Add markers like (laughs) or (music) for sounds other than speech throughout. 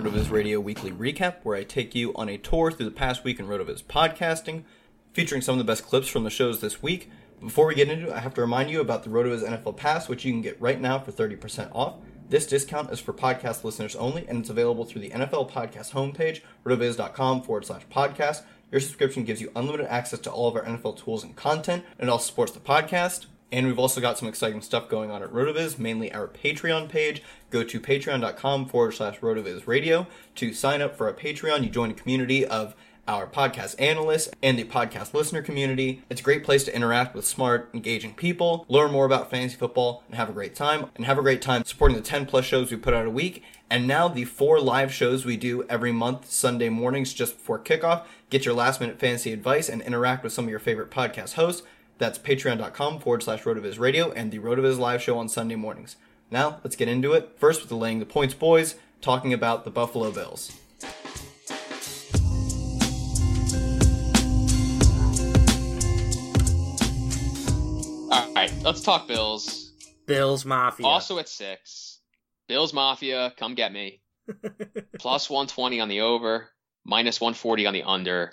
RotoViz Radio Weekly Recap, where I take you on a tour through the past week in RotoViz podcasting, featuring some of the best clips from the shows this week. Before we get into it, I have to remind you about the RotoViz NFL Pass, which you can get right now for 30% off. This discount is for podcast listeners only, and it's available through the NFL Podcast homepage, rotoviz.com forward slash podcast. Your subscription gives you unlimited access to all of our NFL tools and content, and it also supports the podcast. And we've also got some exciting stuff going on at RotoViz, mainly our Patreon page. Go to patreon.com forward slash RotoViz Radio to sign up for a Patreon. You join a community of our podcast analysts and the podcast listener community. It's a great place to interact with smart, engaging people, learn more about fantasy football, and have a great time. And have a great time supporting the 10 plus shows we put out a week. And now the four live shows we do every month, Sunday mornings just before kickoff. Get your last minute fantasy advice and interact with some of your favorite podcast hosts. That's patreon.com forward slash rotoviz radio and the rotoviz live show on Sunday mornings. Now, let's get into it. First with the Laying the Points boys, talking about the Buffalo Bills. All right, let's talk Bills. Bills Mafia. Also at six, Bills Mafia, come get me. (laughs) Plus 120 on the over, minus 140 on the under.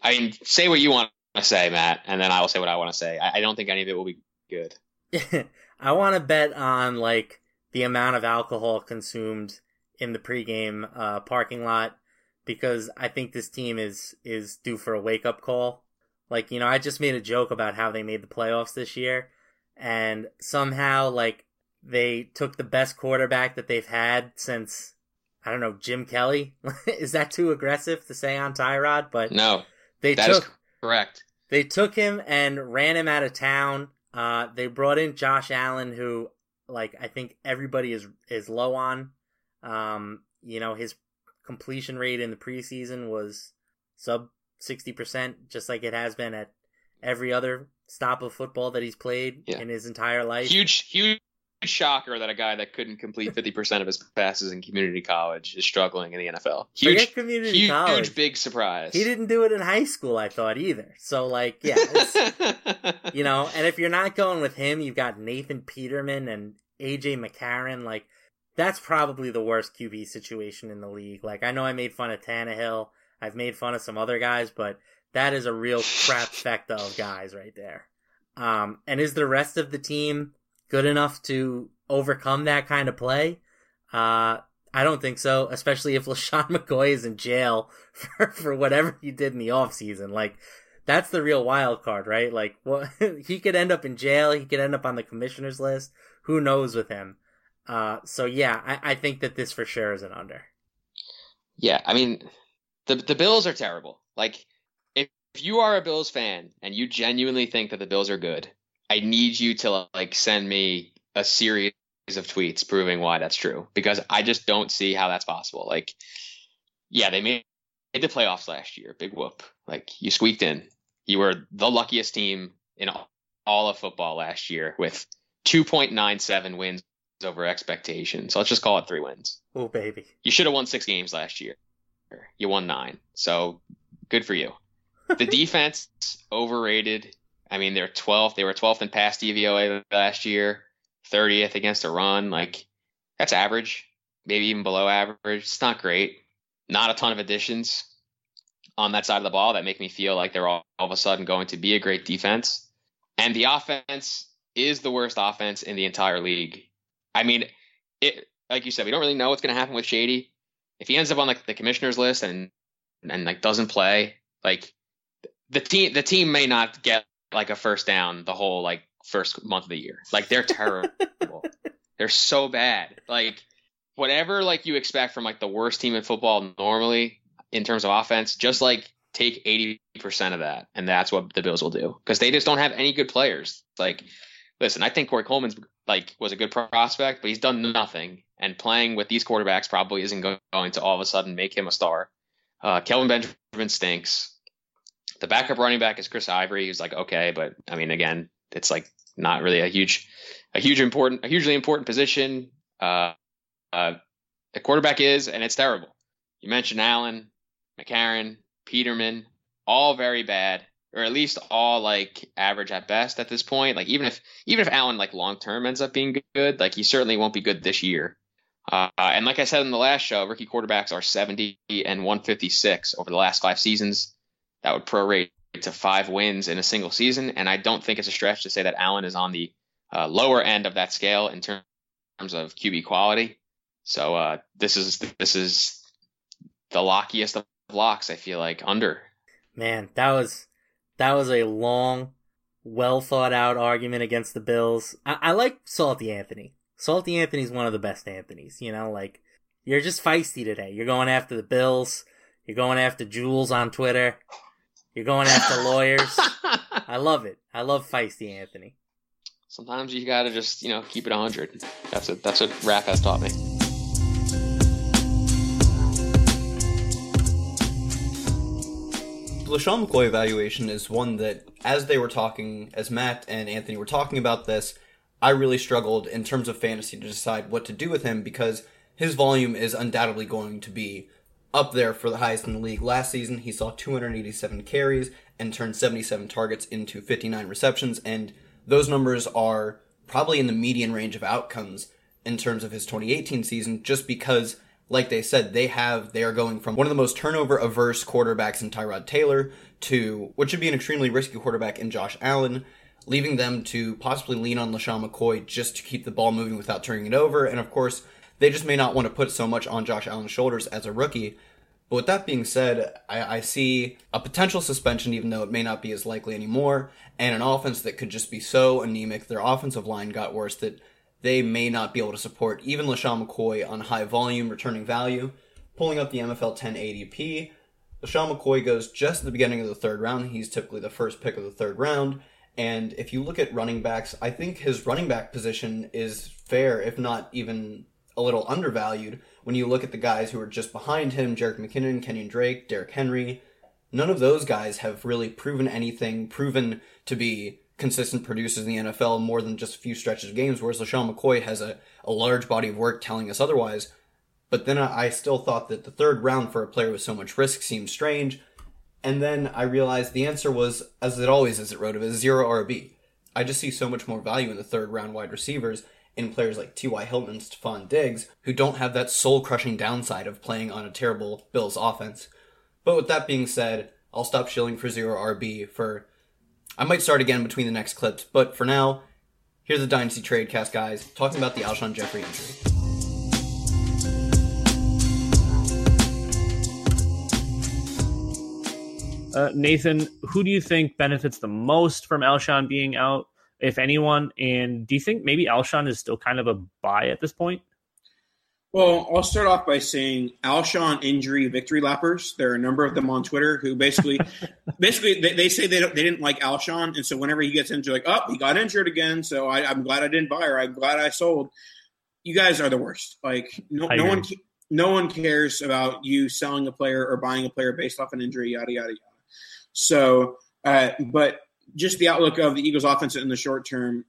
I mean, say what you want to say, Matt, and then I will say what I want to say. I, I don't think any of it will be good. (laughs) I want to bet on like the amount of alcohol consumed in the pregame uh, parking lot because I think this team is is due for a wake up call. Like you know, I just made a joke about how they made the playoffs this year, and somehow like they took the best quarterback that they've had since I don't know Jim Kelly. (laughs) is that too aggressive to say on Tyrod? But No, they that is took correct. they took him and ran him out of town. Uh, they brought in Josh Allen, who like I think everybody is is low on. Um, you know his completion rate in the preseason was sub sixty percent, just like it has been at every other stop of football that he's played Yeah. in his entire life. Huge, huge shocker that a guy that couldn't complete 50% of his passes in community college is struggling in the NFL. Huge, Forget community huge, college. big surprise. He didn't do it in high school, I thought either. So like, yeah, (laughs) you know, and if you're not going with him, you've got Nathan Peterman and AJ McCarron. Like, that's probably the worst QB situation in the league. Like, I know I made fun of Tannehill. I've made fun of some other guys, but that is a real crapfecta (laughs) of guys right there. Um, and is the rest of the team good enough to overcome that kind of play? Uh, I don't think so, especially if (laughs) LeSean McCoy is in jail (laughs) for, for whatever he did in the offseason. Like, that's the real wild card, right? Like, well, (laughs) he could end up in jail. He could end up on the commissioner's list. Who knows with him? Uh, so yeah, I, I think that this for sure is an under. Yeah, I mean, the the Bills are terrible. Like, if you are a Bills fan and you genuinely think that the Bills are good, I need you to like send me a series of tweets proving why that's true because I just don't see how that's possible. Like, yeah, they made, the playoffs last year. Big whoop. Like, you squeaked in. You were the luckiest team in all of football last year with 2.97 wins over expectations. So let's just call it three wins. Oh, baby. You should have won six games last year. You won nine. So good for you. The (laughs) defense overrated. I mean, they're 12th. They were 12th in pass DVOA last year, 30th against a run. Like, that's average, maybe even below average. It's not great. Not a ton of additions on that side of the ball that make me feel like they're all, all of a sudden going to be a great defense. And the offense is the worst offense in the entire league. I mean, it like you said, we don't really know what's going to happen with Shady. If he ends up on like the commissioner's list and and like doesn't play, like the team the team may not get like a first down the whole like first month of the year. Like they're terrible. (laughs) they're so bad. Like whatever like you expect from like the worst team in football normally in terms of offense, just like take 80% of that and that's what the Bills will do because they just don't have any good players. Like listen, I think Corey Coleman's like was a good prospect, but he's done nothing. And playing with these quarterbacks probably isn't going to all of a sudden make him a star. Uh, Kelvin Benjamin stinks. The backup running back is Chris Ivory. He's like okay, but I mean, again, it's like not really a huge, a huge important, a hugely important position. Uh, uh, the quarterback is, and it's terrible. You mentioned Allen, McCarron, Peterman, all very bad or at least all like average at best at this point. Like even if even if Allen like long term ends up being good, like he certainly won't be good this year. Uh, and like I said in the last show, rookie quarterbacks are 70 and 156 over the last five seasons. That would prorate to five wins in a single season, and I don't think it's a stretch to say that Allen is on the uh, lower end of that scale in terms of QB quality. So uh, this is this is the lockiest of locks. I feel like under. Man, that was that was a long, well thought out argument against the Bills. I, I like Salty Anthony. Salty Anthony's one of the best Anthony's. You know, like you're just feisty today. You're going after the Bills. You're going after Jules on Twitter. You're going after lawyers. (laughs) I love it. I love feisty Anthony. Sometimes you gotta just you know keep it hundred. That's what that's what rap has taught me. LeSean McCoy evaluation is one that, as they were talking, as Matt and Anthony were talking about this, I really struggled in terms of fantasy to decide what to do with him because his volume is undoubtedly going to be up there for the highest in the league. Last season, he saw 287 carries and turned 77 targets into 59 receptions, and those numbers are probably in the median range of outcomes in terms of his 2018 season just because like they said, they have they are going from one of the most turnover averse quarterbacks in Tyrod Taylor to what should be an extremely risky quarterback in Josh Allen, leaving them to possibly lean on LeSean McCoy just to keep the ball moving without turning it over. And of course, they just may not want to put so much on Josh Allen's shoulders as a rookie. But with that being said, I, I, see a potential suspension, even though it may not be as likely anymore, and an offense that could just be so anemic. Their offensive line got worse that they may not be able to support even LeSean McCoy on high volume returning value. Pulling up the MFL 10 ADP, LeSean McCoy goes just at the beginning of the third round. He's typically the first pick of the third round. And if you look at running backs, I think his running back position is fair, if not even a little undervalued, when you look at the guys who are just behind him Jerick McKinnon, Kenyon Drake, Derrick Henry. None of those guys have really proven anything, proven to be consistent producers in the NFL more than just a few stretches of games, whereas LeSean McCoy has a, a large body of work telling us otherwise. But then I, I still thought that the third round for a player with so much risk seemed strange. And then I realized the answer was, as it always is at Rotoviz, zero RB. I just see so much more value in the third round wide receivers in players like T.Y. Hilton and Stefon Diggs, who don't have that soul crushing downside of playing on a terrible Bills offense. But with that being said, I'll stop shilling for zero RB for. I might start again between the next clips, but for now, here's the Dynasty Tradecast guys talking about the Alshon Jeffery injury. Uh, Nathan, who do you think benefits the most from Alshon being out, if anyone? And do you think maybe Alshon is still kind of a buy at this point? Well, I'll start off by saying Alshon injury victory lappers. There are a number of them on Twitter who basically, (laughs) basically they, they say they don't, they didn't like Alshon, and so whenever he gets injured, like, oh, he got injured again, so I, am glad I didn't buy or I'm glad I sold. You guys are the worst. Like no, no one, no one cares about you selling a player or buying a player based off an injury. Yada yada yada. So, uh, but just the outlook of the Eagles' offense in the short term,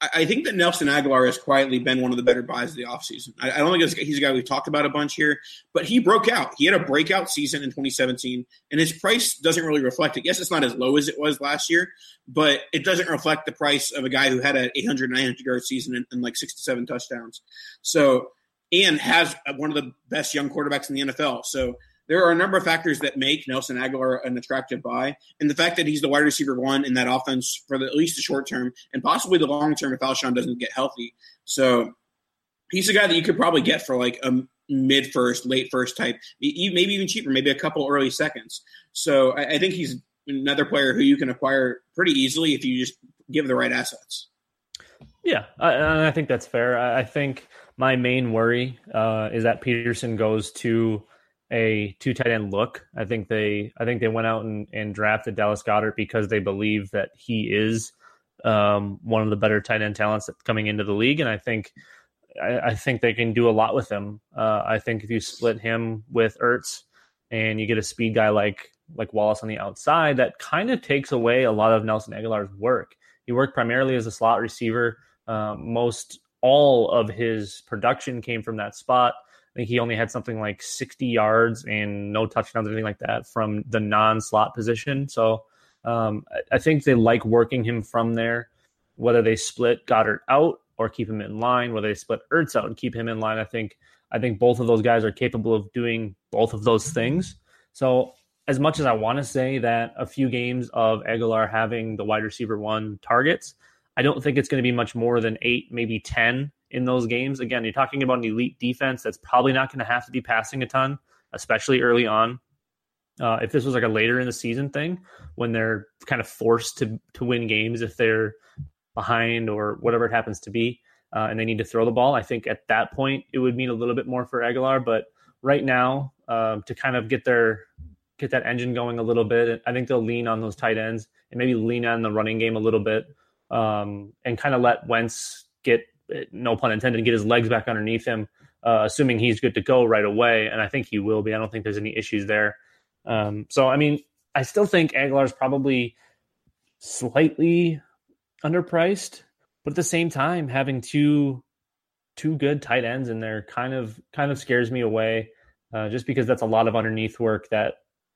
I, I think that Nelson Agholor has quietly been one of the better buys of the offseason. I, I don't think he's a guy we've talked about a bunch here, but he broke out. He had a breakout season in 2017, and his price doesn't really reflect it. Yes, it's not as low as it was last year, but it doesn't reflect the price of a guy who had an 800, 900 yard season and, and like six to seven touchdowns. So, and has one of the best young quarterbacks in the NFL. So, there are a number of factors that make Nelson Agholor an attractive buy, and the fact that he's the wide receiver one in that offense for the, at least the short term and possibly the long term if Alshon doesn't get healthy. So he's a guy that you could probably get for like a mid first, late first type, maybe even cheaper, maybe a couple early seconds. So I, I think he's another player who you can acquire pretty easily if you just give the right assets. Yeah, I, I think that's fair. I think my main worry uh, is that Pederson goes to a two tight end look. I think they I think they went out and, and drafted Dallas Goedert because they believe that he is um, one of the better tight end talents coming into the league, and I think I, I think they can do a lot with him. Uh, I think if you split him with Ertz and you get a speed guy like like Wallace on the outside, that kind of takes away a lot of Nelson Agholor's work. He worked primarily as a slot receiver. Um, most all of his production came from that spot. I think he only had something like 60 yards and no touchdowns or anything like that from the non-slot position. So um, I think they like working him from there. Whether they split Goedert out or keep him in line, whether they split Ertz out and keep him in line, I think I think both of those guys are capable of doing both of those things. So as much as I want to say that a few games of Agholor having the wide receiver one targets, I don't think it's going to be much more than eight, maybe ten in those games. Again, you're talking about an elite defense that's probably not going to have to be passing a ton, especially early on. Uh, if this was like a later in the season thing, when they're kind of forced to to win games if they're behind or whatever it happens to be, uh, and they need to throw the ball, I think at that point it would mean a little bit more for Agholor. But right now, um, to kind of get their get that engine going a little bit, I think they'll lean on those tight ends and maybe lean on the running game a little bit, um, and kind of let Wentz get no pun intended, get his legs back underneath him, uh, assuming he's good to go right away. And I think he will be. I don't think there's any issues there. Um, so, I mean, I still think Agholor's probably slightly underpriced, but at the same time, having two two good tight ends in there kind of kind of scares me away, uh, just because that's a lot of underneath work that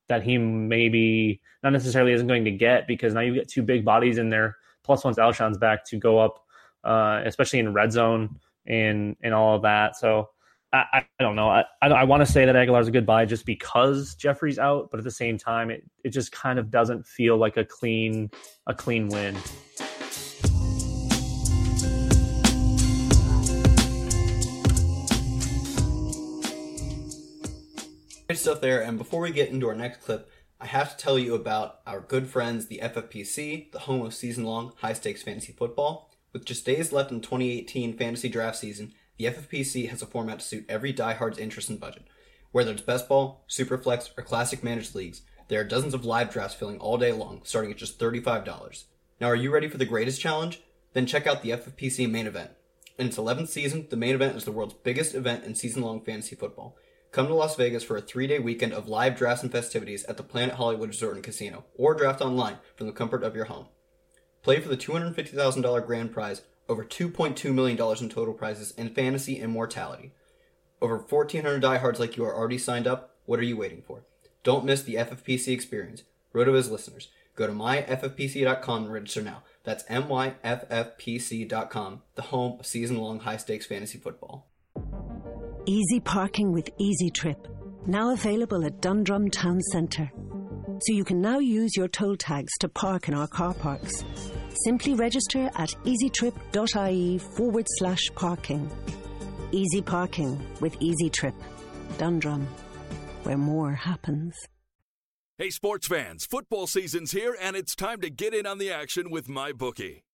that he maybe not necessarily isn't going to get because now you get two big bodies in there. Plus, once Alshon's back to go up uh, especially in red zone and and all of that. So I, I don't know. I, I, I want to say that Agholor's a good buy just because Jeffery's out, but at the same time, it, it just kind of doesn't feel like a clean a clean win. Great stuff there. And before we get into our next clip, I have to tell you about our good friends, the FFPC, the home of season long high stakes fantasy football. With just days left in the 2018 fantasy draft season, the FFPC has a format to suit every diehard's interest and budget. Whether it's best ball, superflex, or classic managed leagues, there are dozens of live drafts filling all day long, starting at just $35. Now, are you ready for the greatest challenge? Then check out the FFPC main event. In its 11th season, the main event is the world's biggest event in season long fantasy football. Come to Las Vegas for a three day weekend of live drafts and festivities at the Planet Hollywood Resort and Casino, or draft online from the comfort of your home. Play for the $250,000 grand prize, over $2.2 million in total prizes, and fantasy immortality. Over 1,400 diehards like you are already signed up. What are you waiting for? Don't miss the FFPC experience. RotoViz listeners, go to myffpc.com and register now. That's myffpc.com, the home of season long high stakes fantasy football. Easy parking with Easy Trip. Now available at Dundrum Town Centre. So you can now use your toll tags to park in our car parks. Simply register at easytrip.ie forward slash parking. Easy parking with Easy Trip. Dundrum, where more happens. Hey, sports fans, football season's here, and it's time to get in on the action with MyBookie.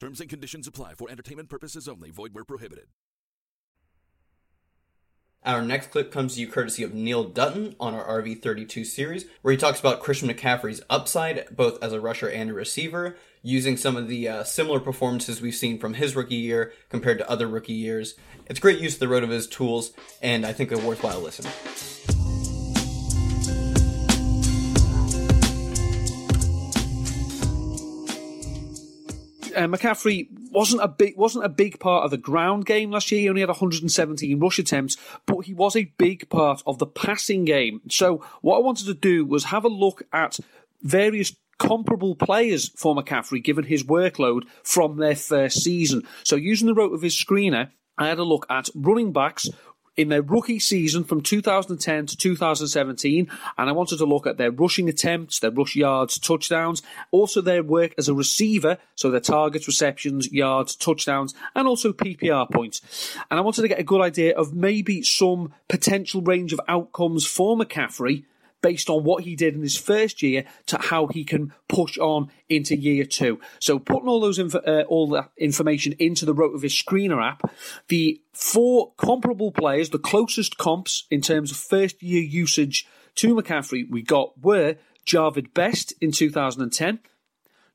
Terms and conditions apply for entertainment purposes only. Void where prohibited. Our next clip comes to you courtesy of Neil Dutton on our RV32 series, where he talks about Christian McCaffrey's upside, both as a rusher and a receiver, using some of the uh, similar performances we've seen from his rookie year compared to other rookie years. It's great use of the RotoViz tools, and I think a worthwhile listen. Uh, McCaffrey wasn't a big wasn't a big part of the ground game last year. He only had 117 rush attempts, but he was a big part of the passing game. So what I wanted to do was have a look at various comparable players for McCaffrey given his workload from their first season. So using the RotoViz screener, I had a look at running backs in their rookie season from 2010 to 2017, and I wanted to look at their rushing attempts, their rush yards, touchdowns, also their work as a receiver, so their targets, receptions, yards, touchdowns, and also PPR points. And I wanted to get a good idea of maybe some potential range of outcomes for McCaffrey based on what he did in his first year to how he can push on into year two. So putting all those inf- uh, all that information into the RotoViz screener app, the four comparable players, the closest comps in terms of first year usage to McCaffrey we got were Jahvid Best in 2010,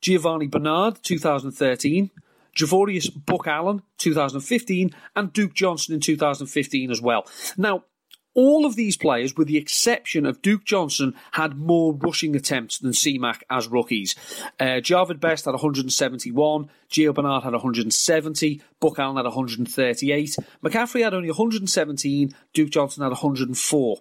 Giovani Bernard 2013, Javorius Buck Allen 2015, and Duke Johnson in 2015 as well. Now, all of these players, with the exception of Duke Johnson, had more rushing attempts than CMAC as rookies. Uh, Jahvid Best had 171, Gio Bernard had 170, Buck Allen had 138, McCaffrey had only 117, Duke Johnson had 104.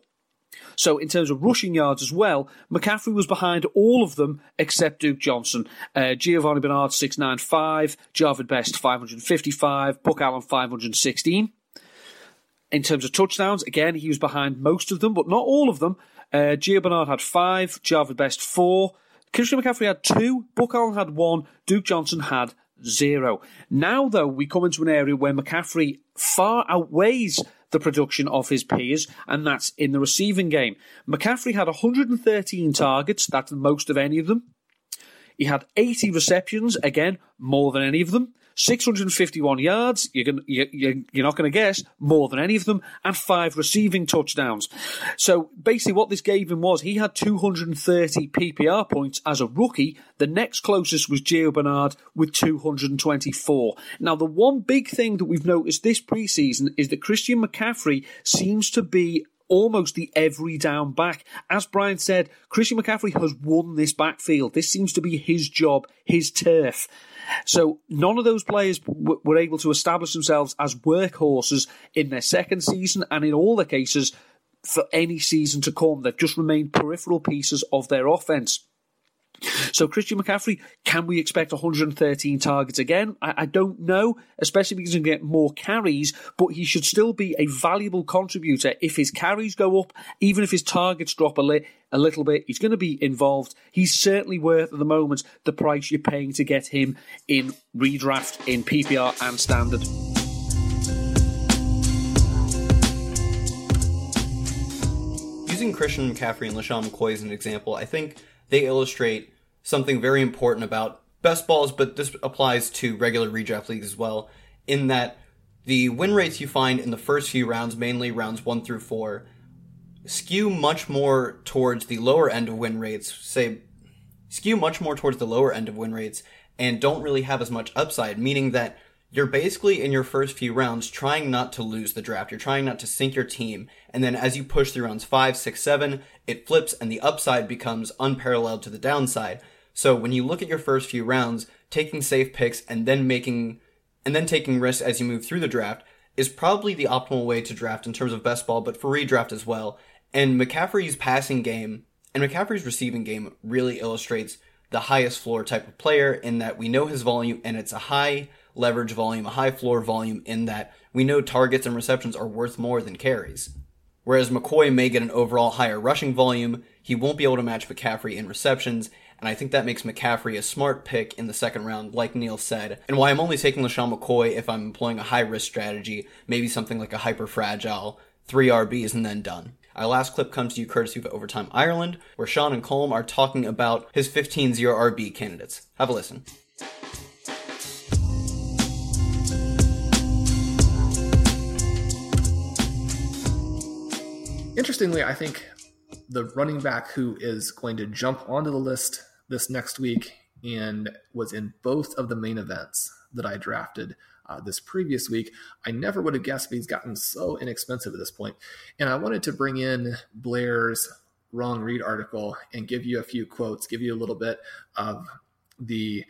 So, in terms of rushing yards as well, McCaffrey was behind all of them except Duke Johnson. Uh, Giovani Bernard 695, Jahvid Best 555, Buck Allen 516. In terms of touchdowns, again, he was behind most of them, but not all of them. Uh, Gio Bernard had five, Jahvid Best four, Christian McCaffrey had two, Buck Allen had one, Duke Johnson had zero. Now, though, we come into an area where McCaffrey far outweighs the production of his peers, and that's in the receiving game. McCaffrey had 113 targets, that's the most of any of them. He had 80 receptions, again, more than any of them. 651 yards, you're, gonna, you, you're not going to guess, more than any of them, and five receiving touchdowns. So basically, what this gave him was he had 230 PPR points as a rookie. The next closest was Gio Bernard with 224. Now, the one big thing that we've noticed this preseason is that Christian McCaffrey seems to be almost the every down back. As Brian said, Christian McCaffrey has won this backfield. This seems to be his job, his turf. So none of those players w- were able to establish themselves as workhorses in their second season, and in all the cases, for any season to come. They've just remained peripheral pieces of their offense. So Christian McCaffrey, can we expect 113 targets again? I, I don't know, especially because he can get more carries, but he should still be a valuable contributor. If his carries go up, even if his targets drop a, li- a little bit, he's going to be involved. He's certainly worth at the moment the price you're paying to get him in redraft, in PPR and standard. Using Christian McCaffrey and LeSean McCoy as an example, I think they illustrate something very important about best balls, but this applies to regular redraft leagues as well. in that the win rates you find in the first few rounds, mainly rounds one through four, skew much more towards the lower end of win rates, say, skew much more towards the lower end of win rates, and don't really have as much upside, meaning that you're basically in your first few rounds trying not to lose the draft. You're trying not to sink your team. And then as you push through rounds five, six, seven, it flips and the upside becomes unparalleled to the downside. So when you look at your first few rounds, taking safe picks and then making, and then taking risks as you move through the draft is probably the optimal way to draft in terms of best ball, but for redraft as well. And McCaffrey's passing game and McCaffrey's receiving game really illustrates the highest floor type of player in that we know his volume and it's a high leverage volume, a high floor volume in that we know targets and receptions are worth more than carries. Whereas McCoy may get an overall higher rushing volume, he won't be able to match McCaffrey in receptions, and I think that makes McCaffrey a smart pick in the second round, like Neil said, and why I'm only taking LeSean McCoy if I'm employing a high risk strategy, maybe something like a hyper fragile, three RBs and then done. Our last clip comes to you courtesy of Overtime Ireland, where Sean and Colm are talking about his 15 0 RB candidates. Have a listen. Interestingly, I think the running back who is going to jump onto the list this next week and was in both of the main events that I drafted uh, this previous week, I never would have guessed, he's gotten so inexpensive at this point. And I wanted to bring in Blair's wrong read article and give you a few quotes, give you a little bit of the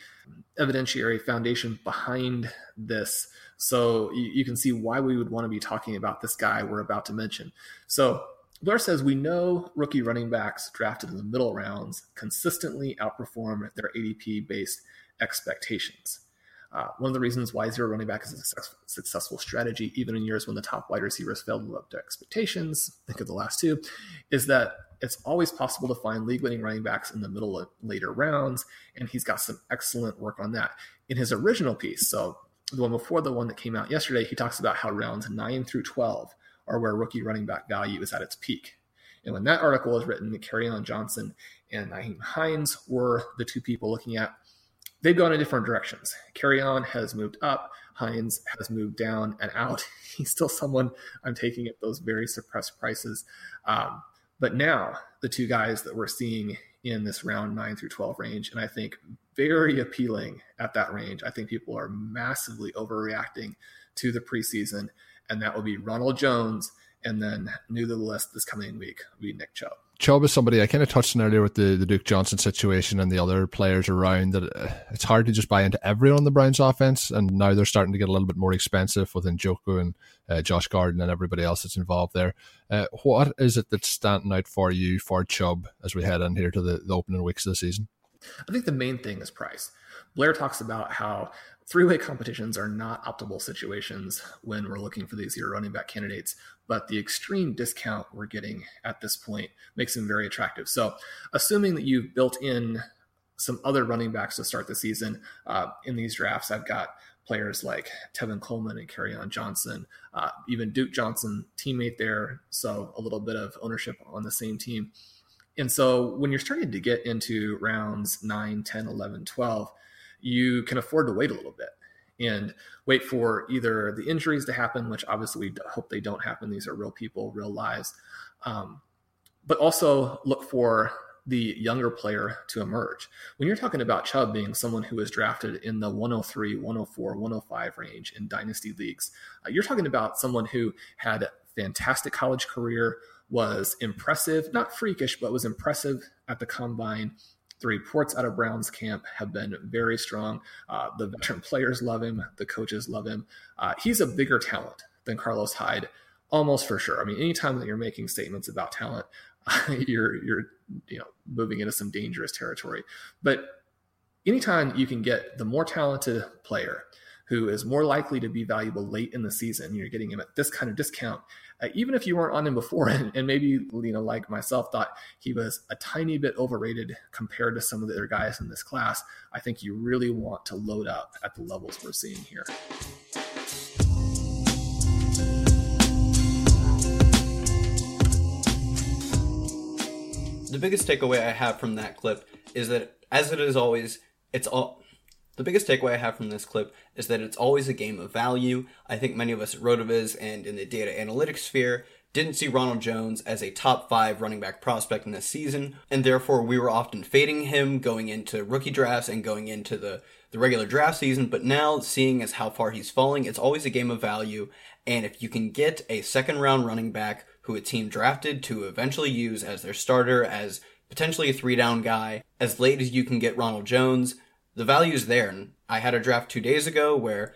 evidentiary foundation behind this so you, you, can see why we would want to be talking about this guy we're about to mention. So Blair says we know rookie running backs drafted in the middle rounds consistently outperform their ADP based expectations. Uh, one of the reasons why zero running back is a success, successful strategy, even in years when the top wide receivers failed to live up to expectations, think of the last two, is that it's always possible to find league winning running backs in the middle of later rounds, and he's got some excellent work on that. In his original piece, so the one before the one that came out yesterday, he talks about how rounds 9 through 12 are where rookie running back value is at its peak. And when that article was written, Kerryon Johnson and Nyheim Hines were the two people looking at. They've gone in different directions. Kerryon has moved up, Hines has moved down and out. (laughs) He's still someone I'm taking at those very suppressed prices. Um, but now, the two guys that we're seeing in this round 9 through 12 range, and I think very appealing at that range. I think people are massively overreacting to the preseason and that will be Ronald Jones, and then new to the list this coming week will be Nick Chubb. Chubb is somebody I kind of touched on earlier with the, the Duke Johnson situation and the other players around that uh, it's hard to just buy into everyone on the Browns offense. And now they're starting to get a little bit more expensive with Njoku and uh, Josh Gordon and everybody else that's involved there. Uh, what is it that's standing out for you for Chubb as we head in here to the, the opening weeks of the season? I think the main thing is price. Blair talks about how three way competitions are not optimal situations when we're looking for these year running back candidates, but the extreme discount we're getting at this point makes them very attractive. So, assuming that you've built in some other running backs to start the season uh, in these drafts, I've got players like Tevin Coleman and Kerryon Johnson, uh, even Duke Johnson, teammate there. So, a little bit of ownership on the same team. And so, when you're starting to get into rounds 9, 10, 11, 12, you can afford to wait a little bit and wait for either the injuries to happen, which obviously we hope they don't happen. These are real people, real lives. Um, but also look for the younger player to emerge. When you're talking about Chubb being someone who was drafted in the 103, 104, 105 range in dynasty leagues, uh, you're talking about someone who had a fantastic college career, was impressive, not freakish, but was impressive at the combine, the reports out of Browns camp have been very strong. Uh, the veteran players love him. The coaches love him. Uh, he's a bigger talent than Carlos Hyde, almost for sure. I mean, anytime that you're making statements about talent, (laughs) you're you're you know moving into some dangerous territory. But anytime you can get the more talented player who is more likely to be valuable late in the season, you're getting him at this kind of discount uh, even if you weren't on him before. And, (laughs) and maybe you know like myself thought he was a tiny bit overrated compared to some of the other guys in this class. I think you really want to load up at the levels we're seeing here. The biggest takeaway i have from that clip is that as it is always it's all The biggest takeaway I have from this clip is that it's always a game of value. I think many of us at Rotoviz and in the data analytics sphere didn't see Ronald Jones as a top five running back prospect in this season, and therefore we were often fading him going into rookie drafts and going into the, the regular draft season. But now, seeing as how far he's falling, it's always a game of value. And if you can get a second round running back who a team drafted to eventually use as their starter, as potentially a three down guy, as late as you can get Ronald Jones, the value is there. And I had a draft two days ago where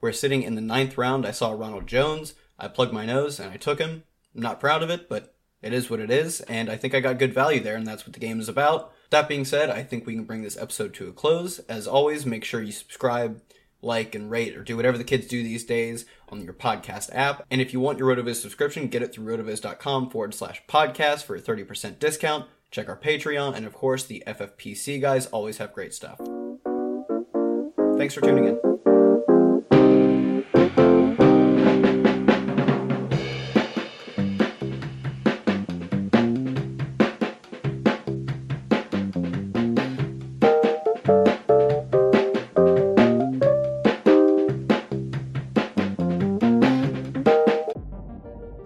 we're sitting in the ninth round. I saw Ronald Jones. I plugged my nose and I took him. I'm not proud of it, but it is what it is, and I think I got good value there, and that's what the game is about. That being said, I think we can bring this episode to a close. As always, make sure you subscribe, like, and rate, or do whatever the kids do these days on your podcast app. And if you want your RotoViz subscription, get it through rotoviz.com forward slash podcast for a 30% discount. Check our Patreon, and of course, the FFPC guys always have great stuff. Thanks for tuning in.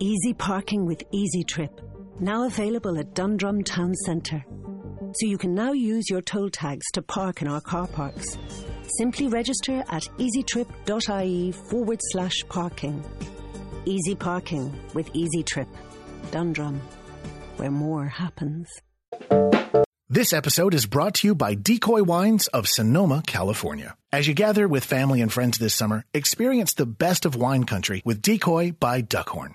Easy parking with Easy Trip, now available at Dundrum Town Centre. So you can now use your toll tags to park in our car parks. Simply register at easytrip.ie forward slash parking. Easy parking with Easy Trip. Dundrum, where more happens. This episode is brought to you by Decoy Wines of Sonoma, California. As you gather with family and friends this summer, experience the best of wine country with Decoy by Duckhorn.